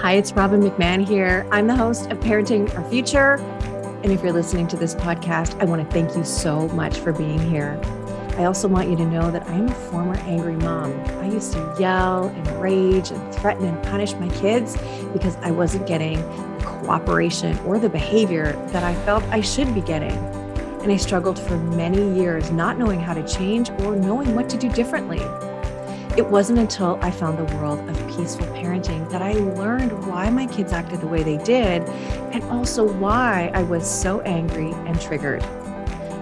Hi, it's Robin McMahon here. I'm the host of Parenting Our Future. And if you're listening to this podcast, I want to thank you so much for being here. I also want you to know that I'm a former angry mom. I used to yell and rage and threaten and punish my kids because I wasn't getting the cooperation or the behavior that I felt I should be getting. And I struggled for many years not knowing how to change or knowing what to do differently. It wasn't until I found the world of peaceful parenting that I learned why my kids acted the way they did and also why I was so angry and triggered.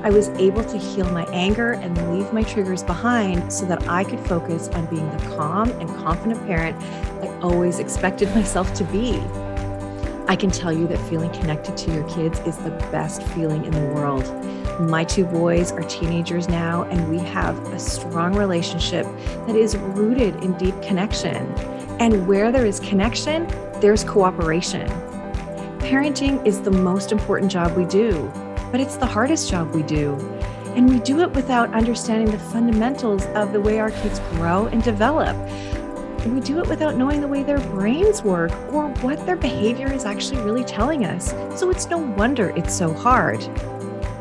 I was able to heal my anger and leave my triggers behind so that I could focus on being the calm and confident parent I always expected myself to be. I can tell you that feeling connected to your kids is the best feeling in the world. My two boys are teenagers now, and we have a strong relationship that is rooted in deep connection. And where there is connection, there's cooperation. Parenting is the most important job we do, but it's the hardest job we do. And we do it without understanding the fundamentals of the way our kids grow and develop. We do it without knowing the way their brains work or what their behavior is actually really telling us. So it's no wonder it's so hard.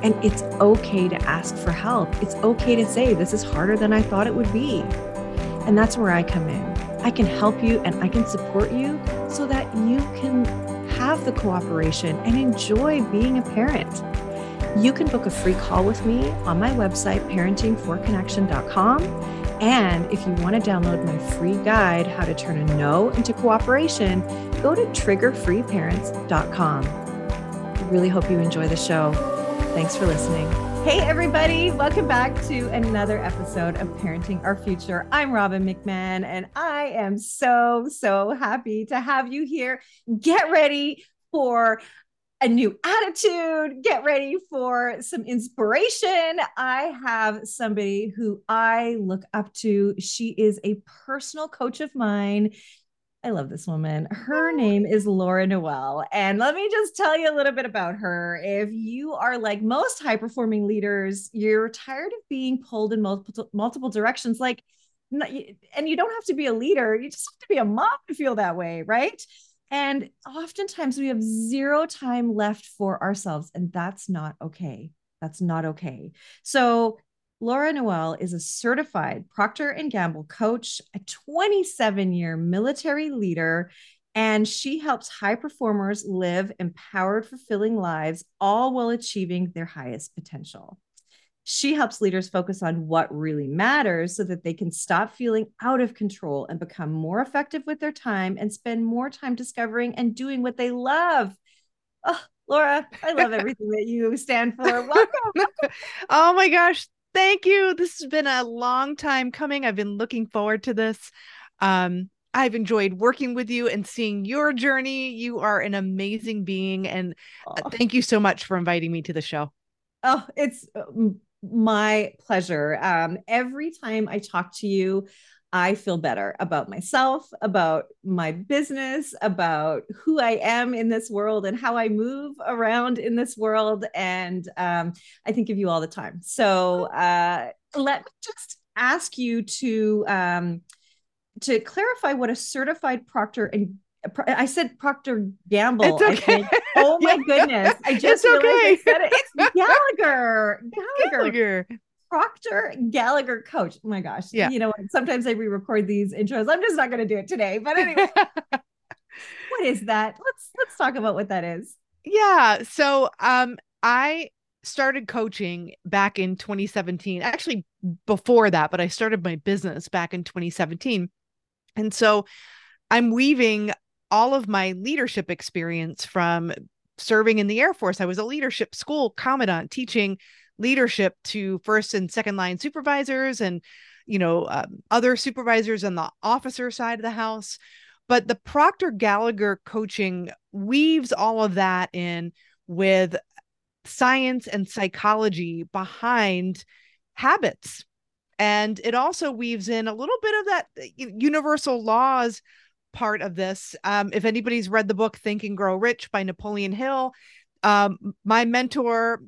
And it's okay to ask for help. It's okay to say, this is harder than I thought it would be. And that's where I come in. I can help you and I can support you so that you can have the cooperation and enjoy being a parent. You can book a free call with me on my website, parentingforconnection.com. And if you want to download my free guide, How to Turn a No into Cooperation, go to triggerfreeparents.com. I really hope you enjoy the show. Thanks for listening. Hey, everybody. Welcome back to another episode of Parenting Our Future. I'm Robin McMahon, and I am so, so happy to have you here. Get ready for a new attitude, get ready for some inspiration. I have somebody who I look up to. She is a personal coach of mine. I love this woman. Her oh. name is Laura Noel. And let me just tell you a little bit about her. If you are like most high performing leaders, you're tired of being pulled in multiple multiple directions like and you don't have to be a leader, you just have to be a mom to feel that way, right? And oftentimes we have zero time left for ourselves and that's not okay. That's not okay. So Laura Noel is a certified Procter and Gamble coach, a 27 year military leader, and she helps high performers live empowered, fulfilling lives, all while achieving their highest potential. She helps leaders focus on what really matters so that they can stop feeling out of control and become more effective with their time and spend more time discovering and doing what they love. Oh, Laura, I love everything that you stand for. Welcome. oh my gosh thank you. This has been a long time coming. I've been looking forward to this. Um, I've enjoyed working with you and seeing your journey. You are an amazing being. And oh. thank you so much for inviting me to the show. Oh, it's uh, my pleasure. Um, every time I talk to you, I feel better about myself, about my business, about who I am in this world and how I move around in this world. And um, I think of you all the time. So uh, let me just ask you to um, to clarify what a certified proctor and I said Procter Gamble. Okay. Oh my goodness! I just it's okay. I said it. It's Gallagher. Gallagher. Gallagher. Proctor Gallagher coach. Oh my gosh. Yeah. You know, sometimes I re-record these intros. I'm just not going to do it today. But anyway, what is that? Let's let's talk about what that is. Yeah. So um I started coaching back in 2017. Actually before that, but I started my business back in 2017. And so I'm weaving all of my leadership experience from serving in the Air Force. I was a leadership school commandant teaching leadership to first and second line supervisors and you know um, other supervisors on the officer side of the house. But the proctor gallagher coaching weaves all of that in with science and psychology behind habits. And it also weaves in a little bit of that universal laws part of this. Um, if anybody's read the book think and grow rich by napoleon hill um, my mentor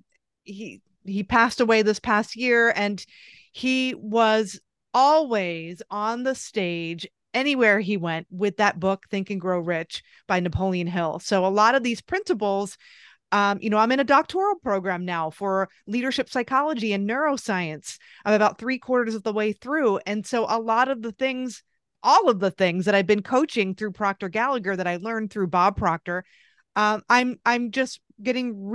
he he passed away this past year and he was always on the stage anywhere he went with that book, Think and Grow Rich by Napoleon Hill. So a lot of these principles, um, you know, I'm in a doctoral program now for leadership psychology and neuroscience. I'm about three quarters of the way through. And so a lot of the things, all of the things that I've been coaching through Proctor Gallagher that I learned through Bob Proctor, um, I'm I'm just getting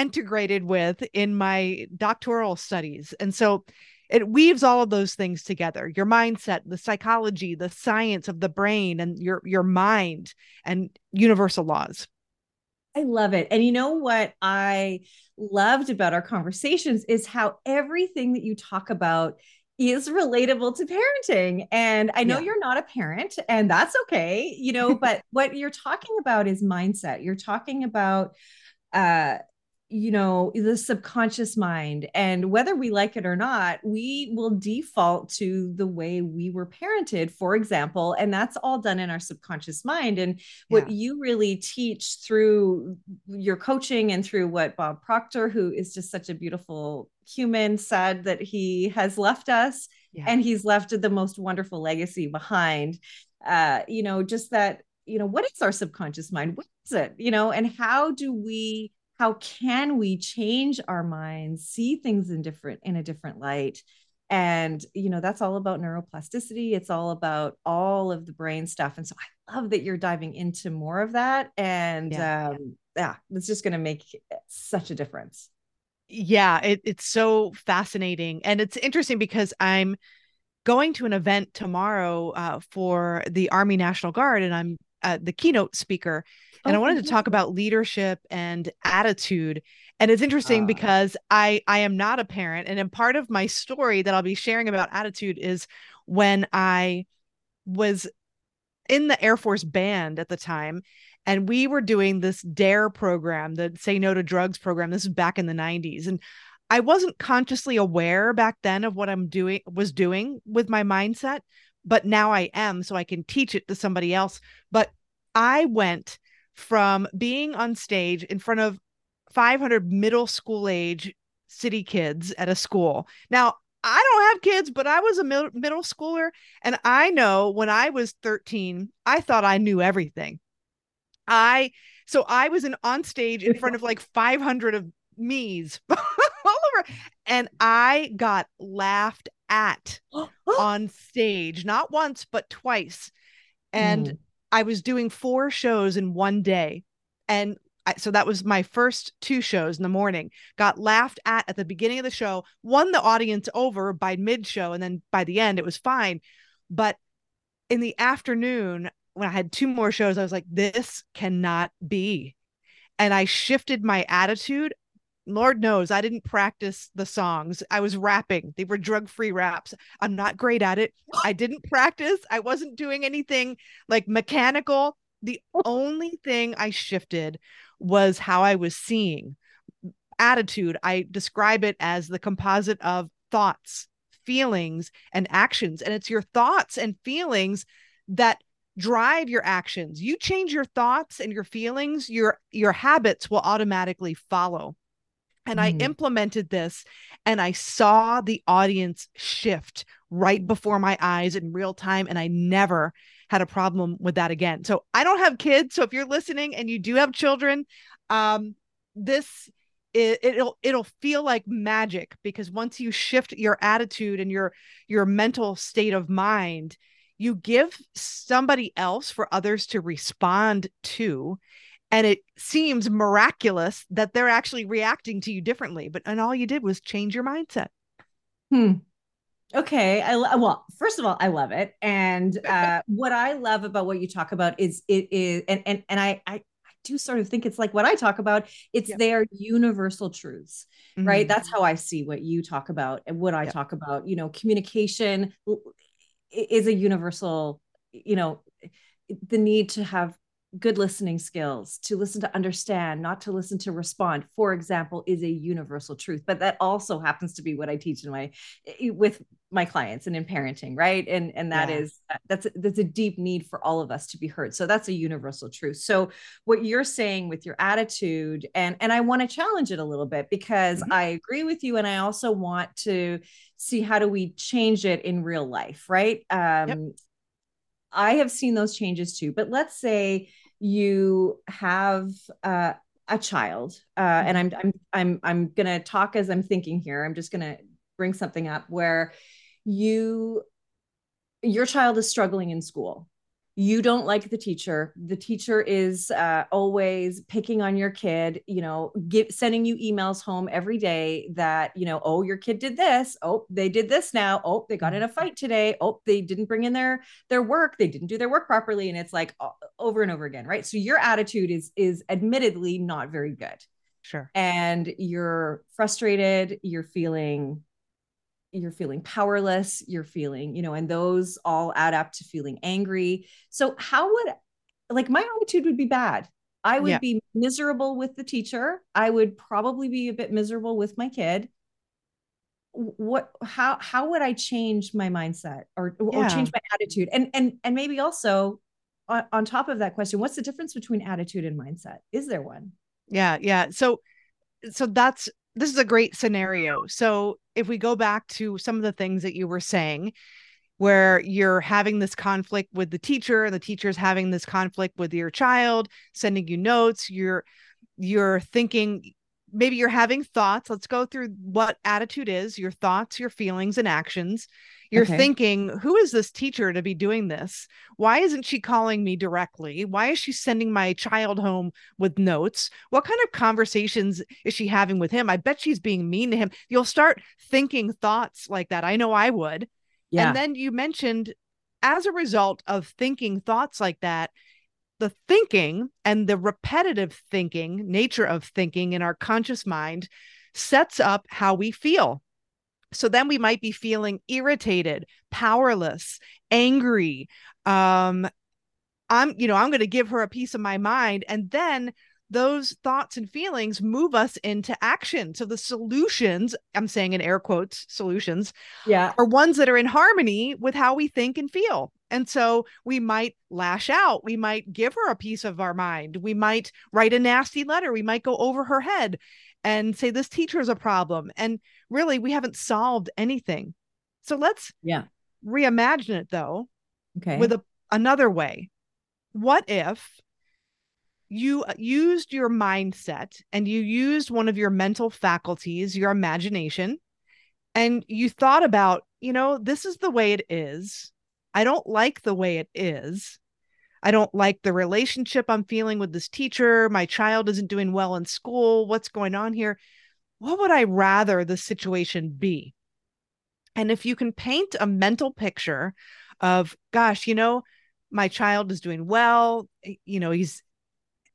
reintegrated with in my doctoral studies. And so it weaves all of those things together your mindset the psychology the science of the brain and your your mind and universal laws I love it. And you know what I loved about our conversations is how everything that you talk about is relatable to parenting. And I know yeah. you're not a parent, and that's okay, you know, but what you're talking about is mindset. You're talking about uh you know the subconscious mind and whether we like it or not we will default to the way we were parented for example and that's all done in our subconscious mind and yeah. what you really teach through your coaching and through what bob proctor who is just such a beautiful human said that he has left us yeah. and he's left the most wonderful legacy behind uh you know just that you know what is our subconscious mind what is it you know and how do we how can we change our minds see things in different in a different light? And you know that's all about neuroplasticity. It's all about all of the brain stuff. And so i love that you're diving into more of that. And yeah, um, yeah it's just going to make such a difference. Yeah it, it's so fascinating. And it's interesting because i'm going to an event tomorrow uh, for the army national guard and i'm uh, the keynote speaker and oh, I wanted to talk about leadership and attitude. And it's interesting uh, because I I am not a parent, and in part of my story that I'll be sharing about attitude is when I was in the Air Force band at the time, and we were doing this DARE program, the Say No to Drugs program. This is back in the '90s, and I wasn't consciously aware back then of what I'm doing was doing with my mindset, but now I am, so I can teach it to somebody else. But I went from being on stage in front of 500 middle school age city kids at a school. Now, I don't have kids, but I was a mid- middle schooler. And I know when I was 13, I thought I knew everything. I, so I was in on stage in front of like 500 of me's And I got laughed at on stage, not once, but twice. And mm. I was doing four shows in one day. And I, so that was my first two shows in the morning. Got laughed at at the beginning of the show, won the audience over by mid show. And then by the end, it was fine. But in the afternoon, when I had two more shows, I was like, this cannot be. And I shifted my attitude Lord knows I didn't practice the songs. I was rapping. They were drug-free raps. I'm not great at it. I didn't practice. I wasn't doing anything like mechanical. The oh. only thing I shifted was how I was seeing. Attitude, I describe it as the composite of thoughts, feelings, and actions. And it's your thoughts and feelings that drive your actions. You change your thoughts and your feelings, your your habits will automatically follow. And mm. I implemented this and I saw the audience shift right before my eyes in real time. And I never had a problem with that again. So I don't have kids. So if you're listening and you do have children, um, this it, it'll it'll feel like magic because once you shift your attitude and your your mental state of mind you give somebody else for others to respond to and it seems miraculous that they're actually reacting to you differently but and all you did was change your mindset hmm okay i well first of all i love it and uh, what i love about what you talk about is it is and and, and I, I do sort of think it's like what I talk about. It's yep. their universal truths, mm-hmm. right? That's how I see what you talk about and what I yep. talk about. You know, communication is a universal, you know, the need to have good listening skills to listen to understand not to listen to respond for example is a universal truth. But that also happens to be what i teach in my with my clients and in parenting right? And and that yeah. is that's that's a deep need for all of us to be heard. So that's a universal truth. So what you're saying with your attitude and and i want to challenge it a little bit because mm-hmm. i agree with you and i also want to see how do we change it in real life right? Um yep I have seen those changes too. But let's say you have uh, a child, uh, and I'm I'm I'm I'm gonna talk as I'm thinking here. I'm just gonna bring something up where you your child is struggling in school you don't like the teacher. The teacher is uh, always picking on your kid you know get, sending you emails home every day that you know oh your kid did this. Oh they did this now. Oh they got in a mm-hmm. fight today. Oh they didn't bring in their their work. They didn't do their work properly. And it's like over and over again right? So your attitude is is admittedly not very good. Sure. And you're frustrated. You're feeling you're feeling powerless you're feeling you know and those all add up to feeling angry. So how would like my attitude would be bad. I would yeah. be miserable with the teacher. I would probably be a bit miserable with my kid. What how how would i change my mindset or yeah. or change my attitude? And and and maybe also on, on top of that question what's the difference between attitude and mindset? Is there one? Yeah yeah. So so that's this is a great scenario. So if we go back to some of the things that you were saying, where you're having this conflict with the teacher, and the teacher's having this conflict with your child, sending you notes, you're you're thinking maybe you're having thoughts. Let's go through what attitude is, your thoughts, your feelings and actions. You're okay. thinking, who is this teacher to be doing this? Why isn't she calling me directly? Why is she sending my child home with notes? What kind of conversations is she having with him? I bet she's being mean to him. You'll start thinking thoughts like that. I know I would. Yeah. And then you mentioned as a result of thinking thoughts like that, the thinking and the repetitive thinking, nature of thinking in our conscious mind sets up how we feel. So then we might be feeling irritated, powerless, angry. Um, I'm, you know, I'm going to give her a piece of my mind. And then those thoughts and feelings move us into action. So the solutions, I'm saying in air quotes, solutions, yeah, are ones that are in harmony with how we think and feel. And so we might lash out. We might give her a piece of our mind. We might write a nasty letter. We might go over her head and say, This teacher is a problem. And really we haven't solved anything. So let's yeah reimagine it though. Okay. With a, another way. What if you uh, used your mindset and you used one of your mental faculties, your imagination, and you thought about, you know, this is the way it is. I don't like the way it is. I don't like the relationship I'm feeling with this teacher. My child isn't doing well in school. What's going on here? what would I rather the situation be? And if you can paint a mental picture of, gosh, you know, my child is doing well, eh, you know, he's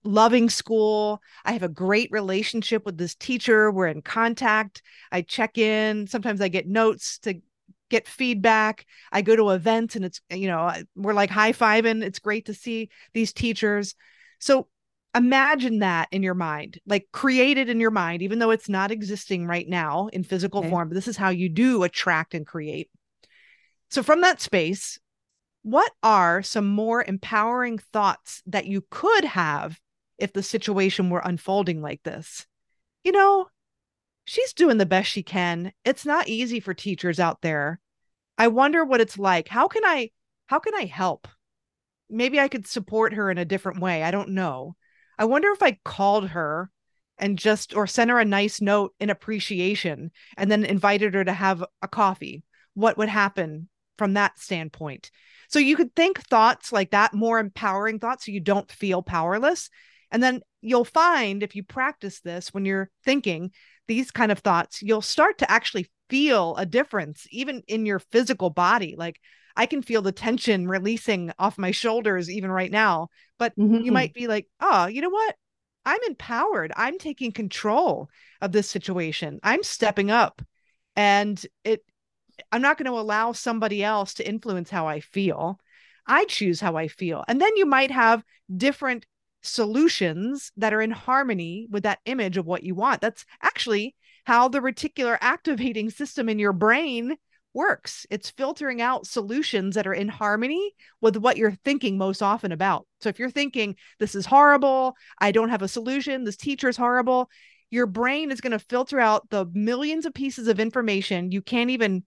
loving school. I have a great relationship with this teacher. We're in contact. I check in. Sometimes I get notes to get feedback. I go to events and it's, you know, we're like high fiving. It's great to see these teachers. So imagine that in your mind, like create it in your mind, even though it's not existing right now in physical okay. form. But this is how you do attract and create. So, from that space, what are some more empowering thoughts that you could have if the situation were unfolding like this? You know, she's doing the best she can. It's not easy for teachers out there. I wonder what it's like. How can I how can I help? Maybe I could support her in a different way. I don't know. I wonder if I called her and just or sent her a nice note in appreciation and then invited her to have a coffee. What would happen from that standpoint? So you could think thoughts like that, more empowering thoughts so you don't feel powerless. And then you'll find if you practice this when you're thinking these kind of thoughts, you'll start to actually feel a difference even in your physical body. Like I can feel the tension releasing off my shoulders even right now. But mm-hmm. you might be like, oh, you know what? I'm empowered. I'm taking control of this situation. I'm stepping up. And it I'm not going to allow somebody else to influence how I feel. I choose how I feel. And then you might have different solutions that are in harmony with that image of what you want. That's actually how the reticular activating system in your brain works. It's filtering out solutions that are in harmony with what you're thinking most often about. So if you're thinking, this is horrible, I don't have a solution, this teacher is horrible, your brain is going to filter out the millions of pieces of information you can't even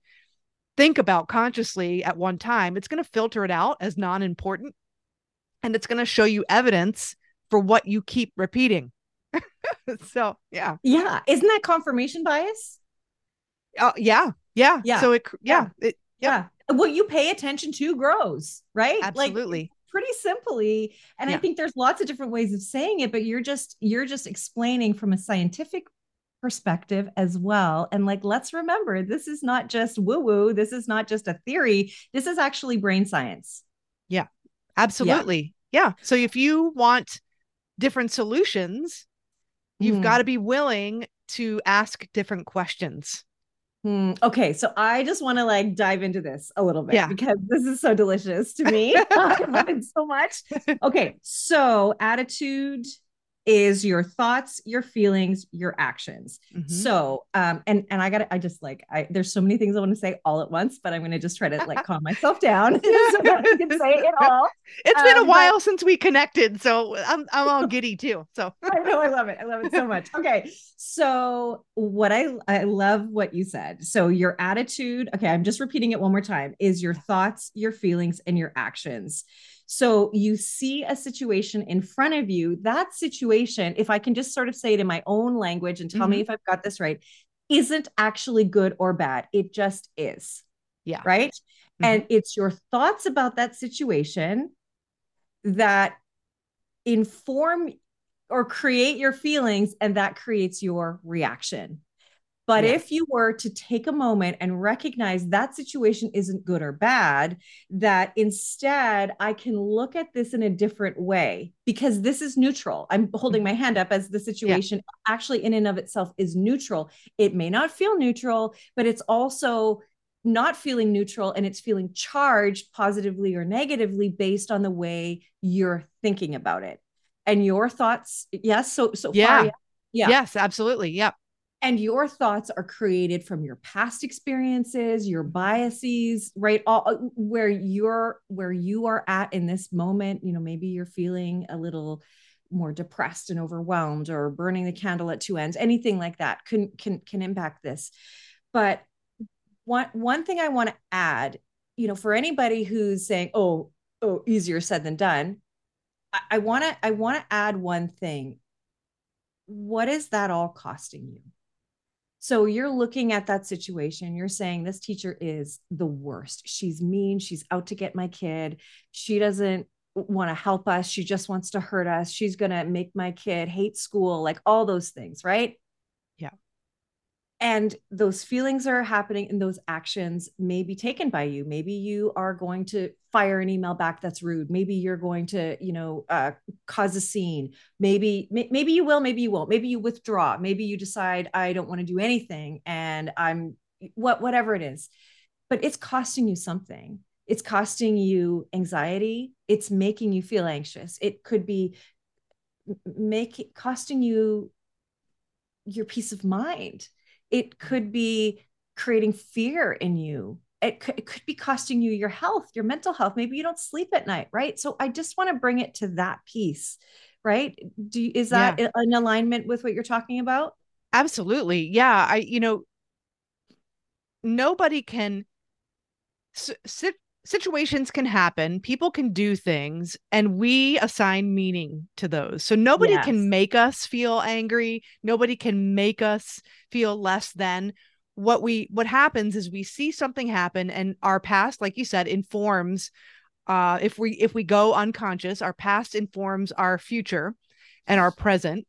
think about consciously at one time, it's going to filter it out as non important and it's going to show you evidence for what you keep repeating. so, yeah. Yeah. Isn't that confirmation bias? Uh, yeah. Yeah. Yeah. So, it, yeah. Yeah. It, yeah. What you pay attention to grows, right? Absolutely. Like, pretty simply and yeah. i think there's lots of different ways of saying it but you're just you're just explaining from a scientific perspective as well. And like, let's remember, this is not just woo woo. This is not just a theory. This is actually brain science. Yeah, absolutely. Yeah. yeah. So if you want different solutions, you've mm. got to be willing to ask different questions. Mm, okay, so I just want to like dive into this a little bit yeah. because this is so delicious to me. I love it so much. Okay, so attitude is your thoughts, your feelings, your actions. Mm-hmm. So, um, and and I got I just like I there's so many things I want to say all at once, but I'm going to just try to like calm myself down so that I can say it all. It's um, been a um, while but, since we connected, so I'm I'm all giddy too. So I know I love it. I love it so much. Okay, so what I I love what you said. So your attitude. Okay, I'm just repeating it one more time. Is your thoughts, your feelings, and your actions. So you see a situation in front of you. That situation, if I can just sort of say it in my own language and tell mm-hmm. me if I've got this right, isn't actually good or bad. It just is. Yeah. Right. Mm-hmm. And it's your thoughts about that situation that inform or create your feelings, and that creates your reaction. But yeah. if you were to take a moment and recognize that situation isn't good or bad, that instead I can look at this in a different way because this is neutral. I'm holding mm-hmm. my hand up as the situation yeah. actually, in and of itself, is neutral. It may not feel neutral, but it's also not feeling neutral and it's feeling charged positively or negatively based on the way you're thinking about it and your thoughts yes so so yeah far, yeah. yeah. yes absolutely yep and your thoughts are created from your past experiences your biases right? All uh, where you're where you are at in this moment. You know maybe you're feeling a little more depressed and overwhelmed or burning the candle at two ends anything like that can can can impact this. But one one thing i want to add you know for anybody who's saying oh oh easier said than done i want to i want to add one thing. What is that all costing you so you're looking at that situation, you're saying this teacher is the worst. She's mean, she's out to get my kid. She doesn't want to help us. She just wants to hurt us. She's going to make my kid hate school, like all those things, right? And those feelings are happening and those actions may be taken by you. Maybe you are going to fire an email back that's rude. Maybe you're going to you know uh, cause a scene. Maybe maybe you will maybe you won't. Maybe you withdraw. Maybe you decide i don't want to do anything and i'm what whatever it is. But it's costing you something. It's costing you anxiety. It's making you feel anxious. It could be make costing you your peace of mind it could be creating fear in you. It could, it could be costing you your health your mental health. Maybe you don't sleep at night right? So i just want to bring it to that piece right? Do you, is that yeah. in alignment with what you're talking about? Absolutely. Yeah i you know nobody can sit situations can happen, people can do things, and we assign meaning to those. So nobody yes. can make us feel angry, nobody can make us feel less than. What we what happens is we see something happen and our past like you said informs uh if we if we go unconscious our past informs our future and our present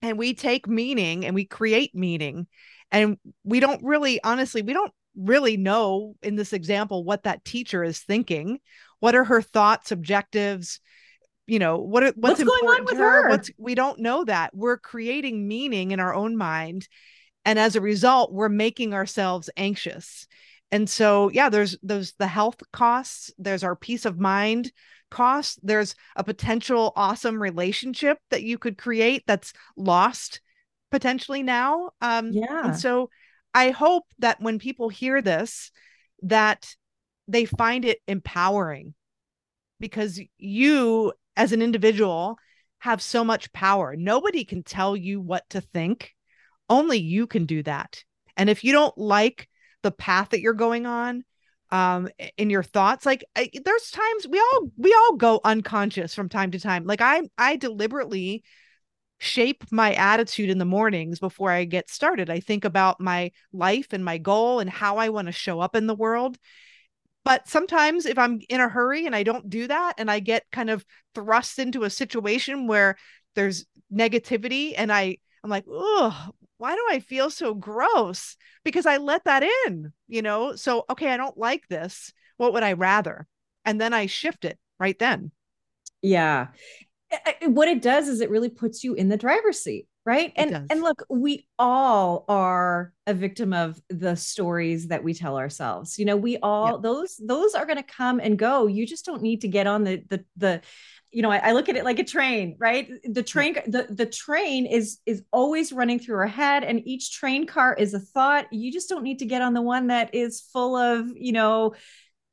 and we take meaning and we create meaning and we don't really honestly we don't really know in this example what that teacher is thinking. What are her thoughts, objectives? You know, what are, what's, what's going on with her? her? What's we don't know that. We're creating meaning in our own mind. And as a result, we're making ourselves anxious. And so, yeah, there's those the health costs, there's our peace of mind costs, there's a potential awesome relationship that you could create that's lost potentially now. Um, yeah. And so I hope that when people hear this, that they find it empowering because you as an individual have so much power. Nobody can tell you what to think. Only you can do that. And if you don't like the path that you're going on, um in your thoughts like I, there's times we all we all go unconscious from time to time like i i deliberately shape my attitude in the mornings before i get started i think about my life and my goal and how i want to show up in the world but sometimes if i'm in a hurry and i don't do that and i get kind of thrust into a situation where there's negativity and i i'm like oh why do I feel so gross? Because I let that in, you know? So, okay, I don't like this. What would I rather? And then I shift it right then. Yeah. What it does is it really puts you in the driver's seat, right? And and look, we all are a victim of the stories that we tell ourselves. You know, we all yep. those those are going to come and go. You just don't need to get on the the the you know, I, I, look at it like a train, right? The train, the, the train is is always running through our head, and each train car is a thought. You just don't need to get on the one that is full of, you know,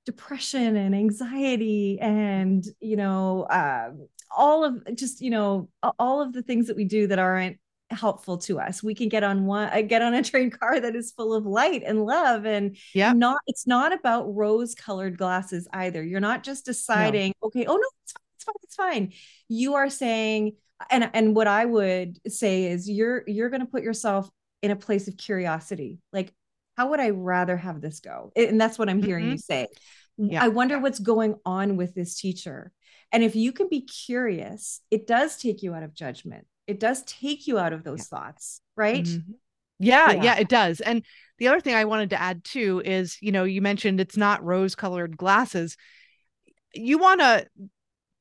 depression and anxiety and you know uh, all of just you know all of the things that we do that aren't helpful to us. We can get on one uh, get on a train car that is full of light and love and yeah. not it's not about rose colored glasses either. You're not just deciding no. okay oh no it's fine it's fine it's fine. You are saying and and what i would say is you're you're going to put yourself in a place of curiosity. Like how would i rather have this go? And that's what i'm hearing mm-hmm. you say. Yeah. i wonder what's going on with this teacher and if you can be curious it does take you out of judgment it does take you out of those yeah. thoughts right mm-hmm. yeah, yeah yeah it does and the other thing i wanted to add too is you know you mentioned it's not rose colored glasses you want to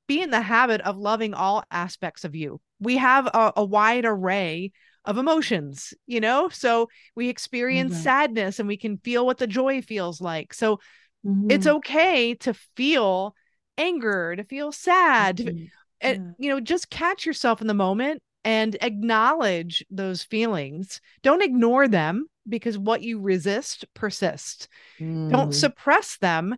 be in the habit of loving all aspects of you. We have a, a wide array of emotions, you know? So we experience mm-hmm. sadness and we can feel what the joy feels like. So mm-hmm. it's okay to feel anger, to feel sad, mm-hmm. and, you know, just catch yourself in the moment and acknowledge those feelings. Don't ignore them because what you resist persists. Don't mm. suppress them.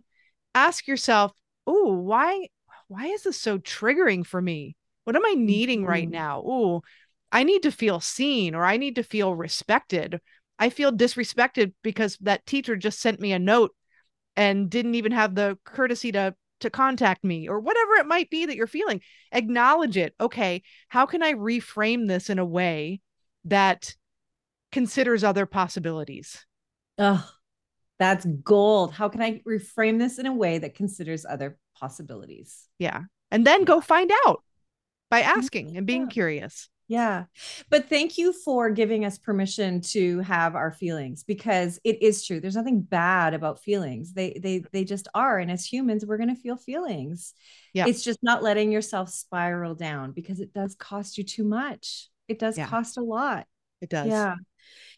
Ask yourself, oh, why why is this so triggering for me? What am I needing mm-hmm. right now? Oh, I need to feel seen or I need to feel respected. I feel disrespected because that teacher just sent me a note and didn't even have the courtesy to to contact me or whatever it might be that you're feeling. Acknowledge it. Okay, how can I reframe this in a way that considers other possibilities? Oh, that's gold. How can I reframe this in a way that considers other possibilities. Yeah. And then go find out by asking and being yeah. curious. Yeah. But thank you for giving us permission to have our feelings because it is true. There's nothing bad about feelings. They they they just are and as humans we're going to feel feelings. Yeah. It's just not letting yourself spiral down because it does cost you too much. It does yeah. cost a lot. It does. Yeah.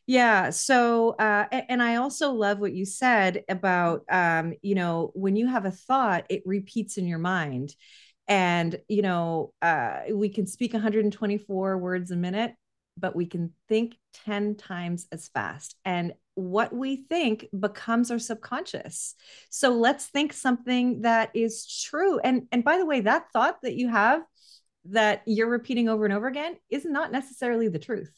Yeah. So, uh, and I also love what you said about, um, you know, when you have a thought, it repeats in your mind. And, you know, uh, we can speak 124 words a minute, but we can think 10 times as fast. And what we think becomes our subconscious. So let's think something that is true. And, and by the way, that thought that you have that you're repeating over and over again is not necessarily the truth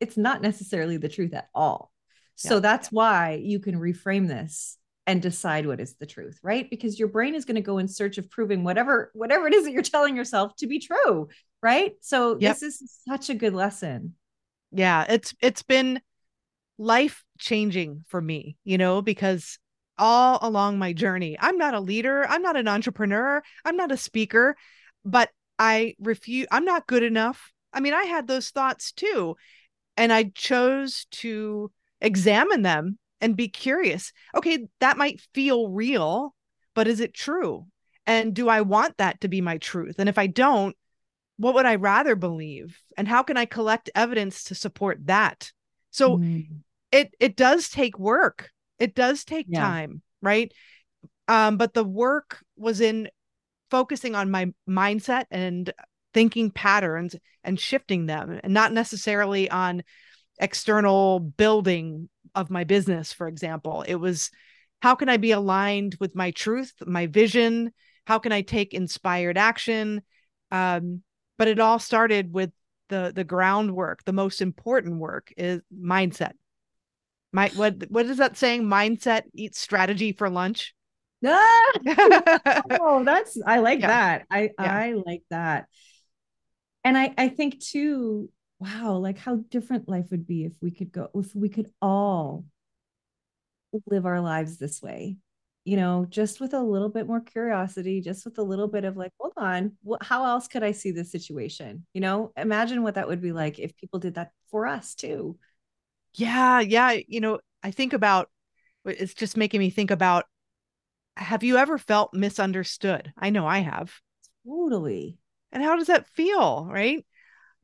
it's not necessarily the truth at all. So yeah. that's why you can reframe this and decide what is the truth, right? Because your brain is going to go in search of proving whatever whatever it is that you're telling yourself to be true, right? So yep. this is such a good lesson. Yeah, it's it's been life changing for me, you know, because all along my journey, I'm not a leader, I'm not an entrepreneur, I'm not a speaker, but I refuse I'm not good enough. I mean, I had those thoughts too and I chose to examine them and be curious. Okay, that might feel real, but is it true? And do I want that to be my truth? And if I don't, what would I rather believe? And how can I collect evidence to support that? So mm. it it does take work. It does take yeah. time, right? Um, but the work was in focusing on my mindset and thinking patterns and shifting them and not necessarily on external building of my business for example it was how can i be aligned with my truth my vision how can i take inspired action um, but it all started with the the groundwork the most important work is mindset my what what is that saying mindset eats strategy for lunch oh, that's I like Yeah. that. I Yeah. I like that. And I I think too, wow, like how different life would be if we could go if we could all live our lives this way. You know, just with a little bit more curiosity, just with a little bit of like, hold on, what, how else could I see this situation? You know, imagine what that would be like if people did that for us too. Yeah, yeah. You know, I think about it's just making me think about have you ever felt misunderstood? I know I have. Totally. And how does that feel, right?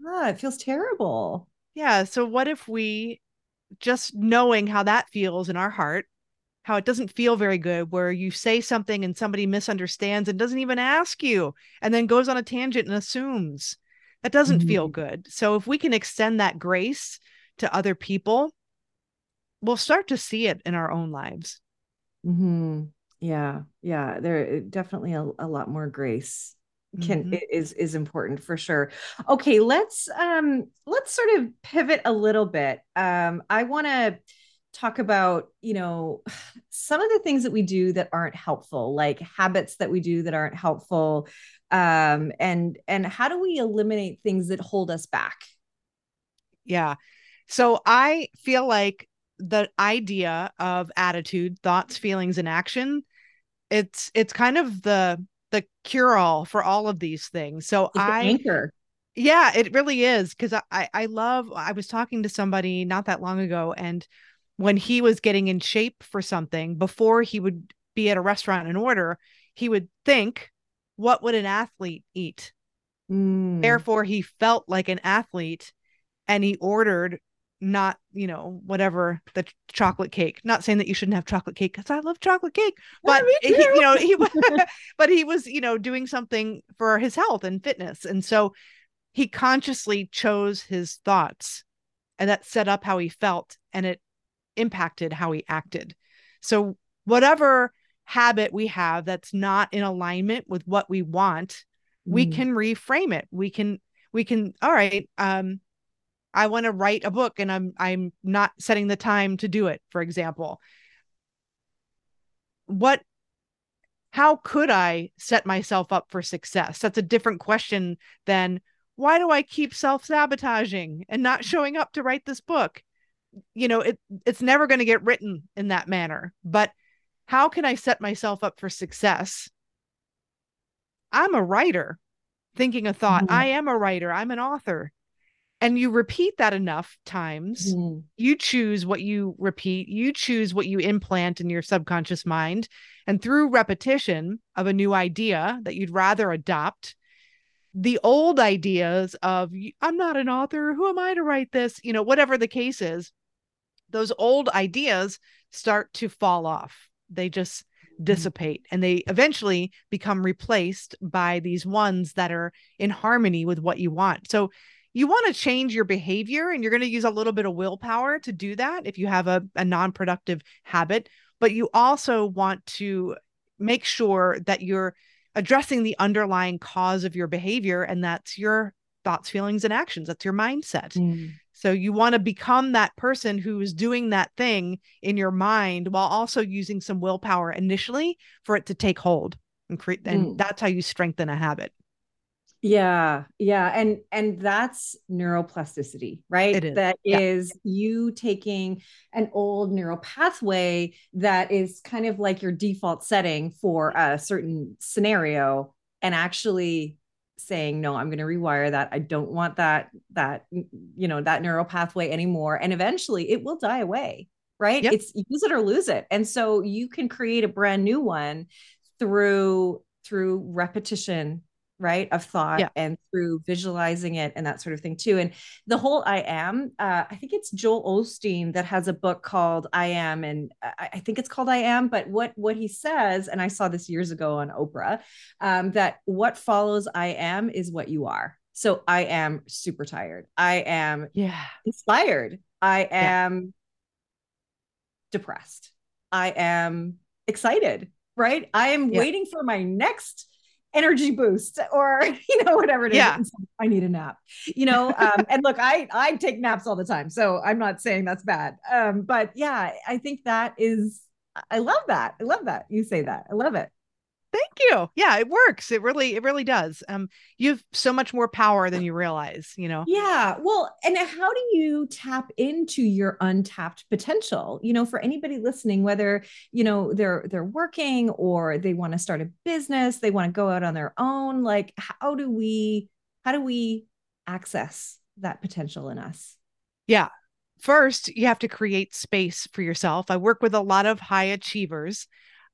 Ah, it feels terrible. Yeah. So, what if we just knowing how that feels in our heart, how it doesn't feel very good, where you say something and somebody misunderstands and doesn't even ask you and then goes on a tangent and assumes that doesn't feel Mhm. good. So, if we can extend that grace to other people, we'll start to see it in our own lives. hmm Yeah, yeah. There definitely a, a lot more grace can Mhm. is is important for sure. Okay, let's um let's sort of pivot a little bit. Um, I want to talk about, you know, some of the things that we do that aren't helpful, like habits that we do that aren't helpful. Um, and and how do we eliminate things that hold us back? Yeah. So I feel like the idea of attitude, thoughts, feelings, and action, it's it's kind of the the cure all for all of these things. So It's I anchor. yeah, it really is because I, I I love I was talking to somebody not that long ago and when he was getting in shape for something before he would be at a restaurant and order, he would think, what would an athlete eat? Mm. Therefore, he felt like an athlete and he ordered not, you know, whatever the chocolate cake. Not saying that you shouldn't have chocolate cake because I love chocolate cake, but me he, you know, he but he was, you know, doing something for his health and fitness. And so he consciously chose his thoughts and that set up how he felt and it impacted how he acted. So whatever habit we have that's not in alignment with what we want, we Mm. can reframe it. We can we can all right, um I want to write a book and I'm I'm not setting the time to do it, for example. What how could I set myself up for success? That's a different question than why do I keep self-sabotaging and not showing up to write this book? You know, it it's never going to get written in that manner. But how can I set myself up for success? I'm a writer thinking a thought. Mhm. I am a writer. I'm an author. And you repeat that enough times, Mhm. you choose what you repeat, you choose what you implant in your subconscious mind. And through repetition of a new idea that you'd rather adopt, the old ideas of, I'm not an author, who am I to write this? You know, whatever the case is, those old ideas start to fall off. They just dissipate and they eventually become replaced by these ones that are in harmony with what you want. So you want to change your behavior and you're going to use a little bit of willpower to do that if you have a, a non-productive habit but you also want to make sure that you're addressing the underlying cause of your behavior and that's your thoughts feelings and actions that's your mindset Mm. so you want to become that person who's doing that thing in your mind while also using some willpower initially for it to take hold and create and Mm. that's how you strengthen a habit Yeah, yeah, and and that's neuroplasticity, right? It is, That yeah. is you taking an old neural pathway that is kind of like your default setting for a certain scenario and actually saying, no, I'm going to rewire that. I don't want that that you know that neural pathway anymore. And eventually it will die away, right? Yep. It's use it or lose it. And so you can create a brand new one through through repetition right of thought Yeah. and through visualizing it and that sort of thing too. And the whole i am uh, i think it's joel osteen that has a book called i am and I, I think it's called i am but what what he says and i saw this years ago on oprah um, that what follows i am is what you are. So i am super tired. I am yeah. inspired. I Yeah. am depressed. I am excited right? I am Yeah. waiting for my next energy boost or you know whatever it is Yeah. i need a nap you know um, and look i i take naps all the time so i'm not saying that's bad um, but yeah i think that is I love that. I love that. You say that. I love it. Thank you. Yeah, it works. It really, it really does. Um, you have so much more power than you realize, you know? Yeah. Well, and how do you tap into your untapped potential? You know, for anybody listening, whether, you know, they're they're working or they want to start a business, they want to go out on their own, like how do we how do we access that potential in us? Yeah. First, you have to create space for yourself. I work with a lot of high achievers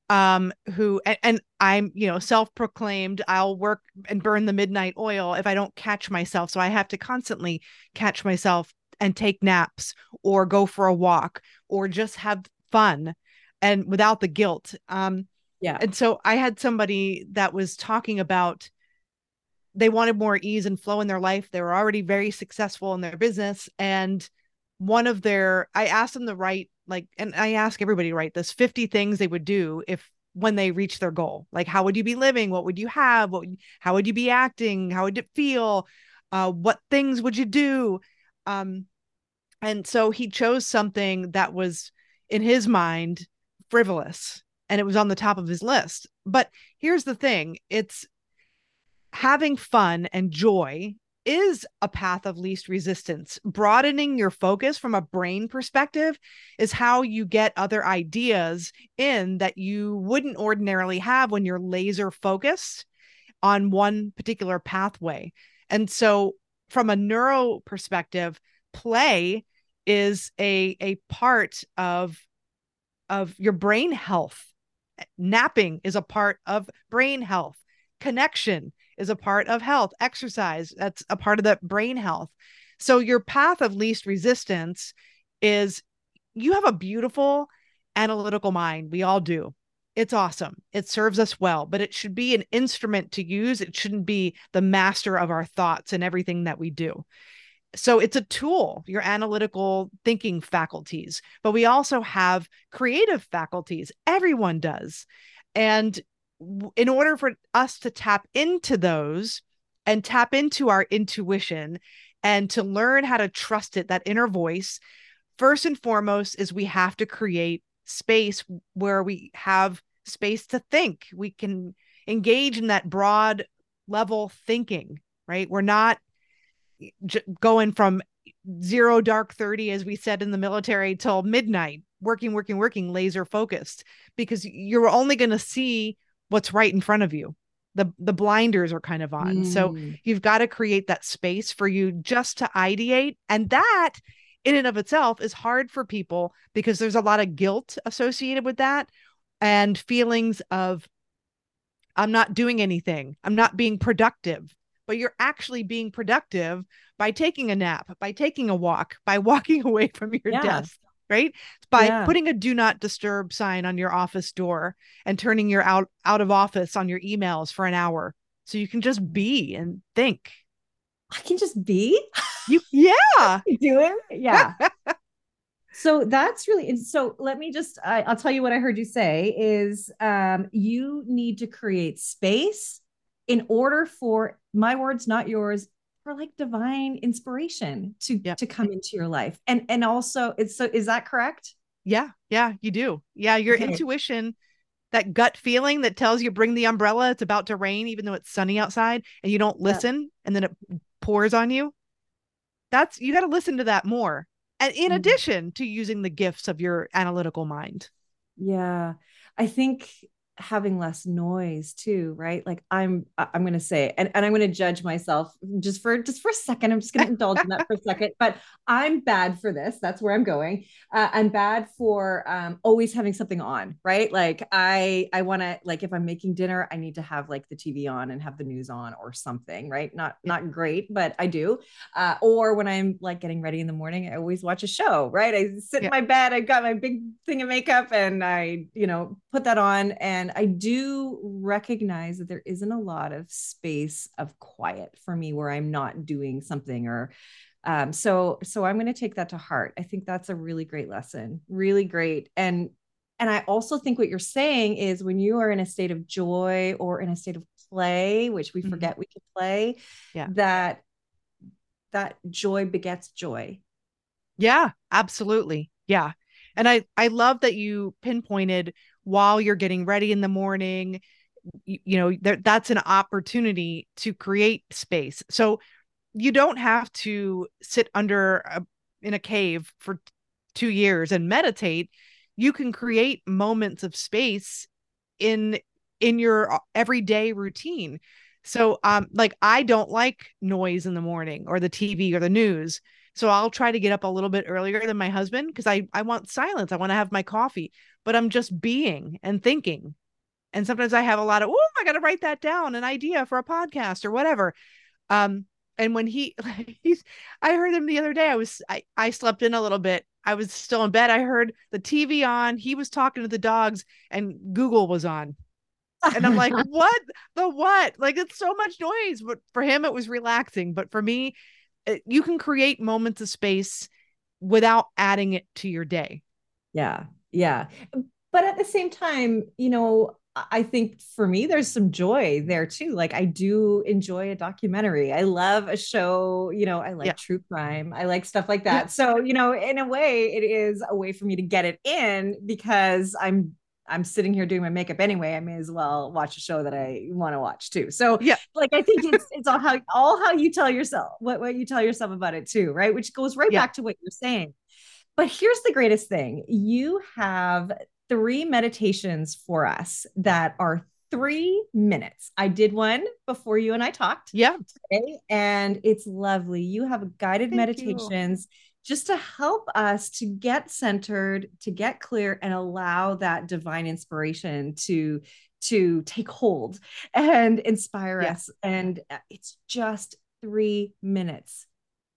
um who and, and i'm you know self-proclaimed i'll work and burn the midnight oil if i don't catch myself. So i have to constantly catch myself and take naps or go for a walk or just have fun and without the guilt. Um yeah. and so i had somebody that was talking about they wanted more ease and flow in their life. They were already very successful in their business and one of their i asked them to write like and i ask everybody to write this 50 things they would do if when they reach their goal. Like how would you be living? What would you have? What how would you be acting? How would it feel? Uh, what things would you do? Um and so he chose something that was in his mind frivolous and it was on the top of his list. But here's the thing it's having fun and joy is a path of least resistance. Broadening your focus from a brain perspective is how you get other ideas in that you wouldn't ordinarily have when you're laser focused on one particular pathway. And so, from a neuro perspective, play is a, a part of, of your brain health. Napping is a part of brain health. Connection is a part of health. Exercise, that's a part of the brain health. So your path of least resistance is you have a beautiful analytical mind. We all do. It's awesome. It serves us well, but it should be an instrument to use. It shouldn't be the master of our thoughts and everything that we do. So it's a tool, your analytical thinking faculties, but we also have creative faculties. Everyone does. And in order for us to tap into those and tap into our intuition and to learn how to trust it, that inner voice, first and foremost is we have to create space where we have space to think. We can engage in that broad level thinking, right? We're not j- going from zero dark 30 as we said in the military till midnight working working working laser focused because you're only going to see what's right in front of you. The the blinders are kind of on. Mm. so you've got to create that space for you just to ideate. And that in and of itself is hard for people because there's a lot of guilt associated with that and feelings of i'm not doing anything. I'm not being productive. But you're actually being productive by taking a nap by taking a walk by walking away from your yeah. desk right? By yeah. putting a do not disturb sign on your office door and turning your out out of office on your emails for an hour so you can just be and think. I can just be? You yeah. Doing yeah. So that's really so let me just I, i'll tell you what i heard you say is um, you need to create space in order for my words not yours for like divine inspiration to yep. to come into your life. And and also it's so is that correct? Yeah. Yeah you do. Yeah your okay. intuition that gut feeling that tells you bring the umbrella it's about to rain even though it's sunny outside and you don't listen and then it pours on you. That's you got to listen to that more. And in mm-hmm. addition to using the gifts of your analytical mind. Yeah. I think having less noise too right? Like i'm i'm going to say and, and i'm going to judge myself just for just for a second. I'm just going to indulge in that for a second but i'm bad for this. That's where i'm going. Uh, i'm bad for um, always having something on right? Like i i want to like if i'm making dinner i need to have like the tv on and have the news on or something right? Not not great but i do. Uh, or when i'm like getting ready in the morning i always watch a show right? I sit yeah. in my bed i've got my big thing of makeup and i you know put that on and I do recognize that there isn't a lot of space of quiet for me where I'm not doing something or um, so so I'm going to take that to heart. I think that's a really great lesson, really great. And and I also think what you're saying is when you are in a state of joy or in a state of play, which we mm-hmm. forget we can play, yeah. that that joy begets joy. Yeah, absolutely. Yeah. And I I love that you pinpointed while you're getting ready in the morning, you, you know, there, that's an opportunity to create space. So you don't have to sit under a, in a cave for 2 years and meditate. You can create moments of space in in your uh, everyday routine. So um like I don't like noise in the morning or the TV or the news. So I'll try to get up a little bit earlier than my husband because I I want silence. I want to have my coffee, but I'm just being and thinking. And sometimes I have a lot of, oh, I got to write that down, an idea for a podcast or whatever. Um, and when he he's I heard him the other day. I was I I slept in a little bit. I was still in bed. I heard the TV on. He was talking to the dogs, and Google was on and I'm like, what the what? Like it's so much noise. But for him, it was relaxing. But for me, Uh, you can create moments of space without adding it to your day. Yeah. Yeah. But at the same time, you know, I think for me, there's some joy there too. Like I do enjoy a documentary. I love a show, you know, I like yeah. true crime. I like stuff like that. Yeah. So, you know, in a way, it is a way for me to get it in because I'm I'm sitting here doing my makeup anyway. I may as well watch a show that I want to watch too. So yeah, like I think it's it's all how all how you tell yourself what what you tell yourself about it too, right? Which goes right yeah. back to what you're saying. But here's the greatest thing: you have three meditations for us that are three minutes. I did one before you and I talked. Yeah. Today, and it's lovely. You have guided Thank meditations. You just to help us to get centered, to get clear, and allow that divine inspiration to to take hold and inspire us. And uh, it's just three minutes.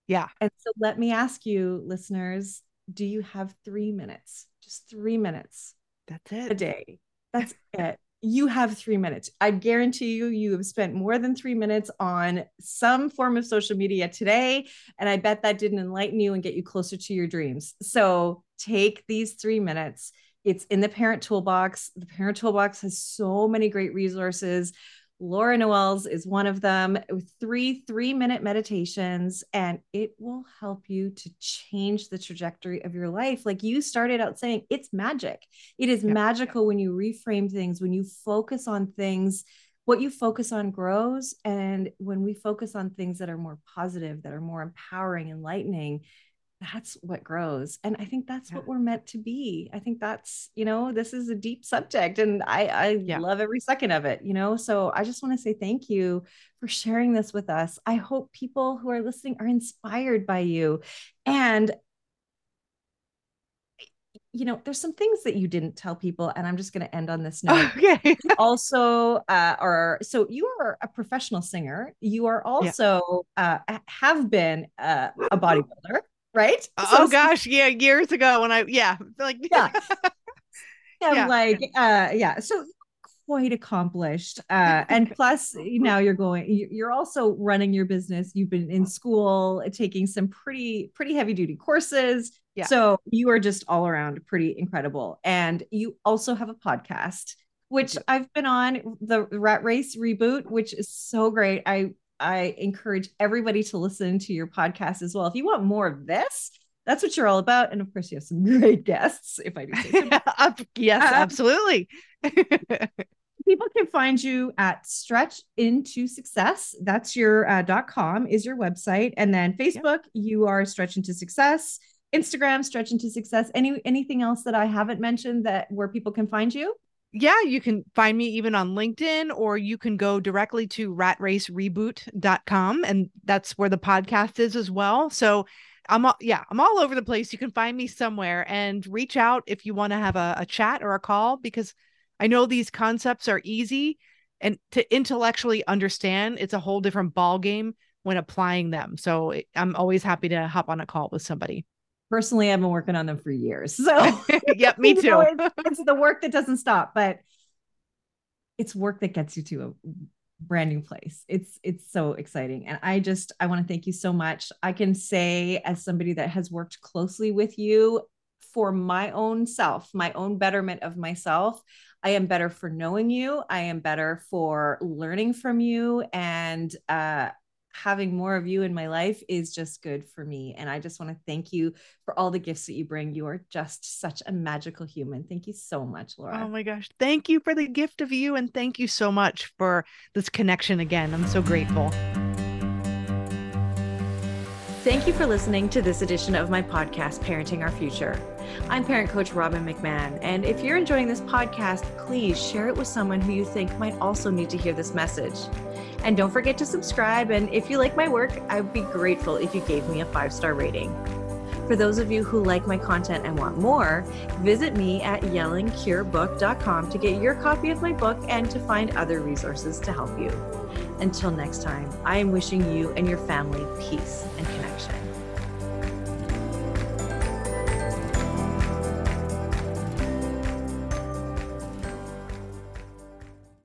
Yeah. And so let me ask you, listeners, do you have three minutes? Just three minutes. That's it. A day. That's it you have three minutes. I guarantee you, you have spent more than three minutes on some form of social media today. And I bet that didn't enlighten you and get you closer to your dreams. So take these three minutes. It's in the parent toolbox. The parent toolbox has so many great resources. Laura Noel's is one of them with three three minute meditations, and it will help you to change the trajectory of your life. Like you started out saying, it's magic. It is yeah. magical when you reframe things, when you focus on things. What you focus on grows. And when we focus on things that are more positive, that are more empowering, enlightening, that's what grows and i think that's yeah. what we're meant to be. I think that's you know this is a deep subject and i i yeah. love every second of it you know? So i just want to say thank you for sharing this with us. I hope people who are listening are inspired by you and you know there's some things that you didn't tell people and i'm just going to end on this note. Okay. Also uh are so you are a professional singer. You are also yeah. uh have been uh, a bodybuilder right? Oh gosh, yeah, years ago when I yeah, like yeah. yeah, yeah. like uh yeah. So quite accomplished. Uh and plus now you're going you're also running your business. You've been in school taking some pretty pretty heavy duty courses. Yeah. So you are just all around pretty incredible. And you also have a podcast which I've been on the Rat Race reboot, which is so great. I I encourage everybody to listen to your podcast as well. If you want more of this, that's what you're all about. And of course, you have some great guests, if I do say so. yes, um, absolutely. people can find you at stretch into success that's your uh, dot com is your website and then facebook you are stretch into success instagram stretch into success any anything else that i haven't mentioned that where people can find you yeah, you can find me even on LinkedIn or you can go directly to ratracereboot.com and that's where the podcast is as well. So I'm all, yeah, I'm all over the place. You can find me somewhere and reach out if you want to have a, a chat or a call because I know these concepts are easy and to intellectually understand, it's a whole different ball game when applying them. So I'm always happy to hop on a call with somebody personally i've been working on them for years. So yep me too. know, it's, it's, the work that doesn't stop but it's work that gets you to a brand new place. It's it's so exciting. And i just i want to thank you so much. I can say as somebody that has worked closely with you for my own self my own betterment of myself i am better for knowing you. I am better for learning from you. And uh having more of you in my life is just good for me. And I just want to thank you for all the gifts that you bring. You are just such a magical human. Thank you so much, oh Laura. Oh my gosh. Thank you for the gift of you. And thank you so much for this connection again. I'm so grateful. Thank you for listening to this edition of my podcast, Parenting Our Future. I'm parent coach Robin McMahon. And if you're enjoying this podcast, please share it with someone who you think might also need to hear this message. And don't forget to subscribe. And if you like my work, I would be grateful if you gave me a five star rating. For those of you who like my content and want more, visit me at yellingcurebook.com to get your copy of my book and to find other resources to help you. Until next time, I am wishing you and your family peace and.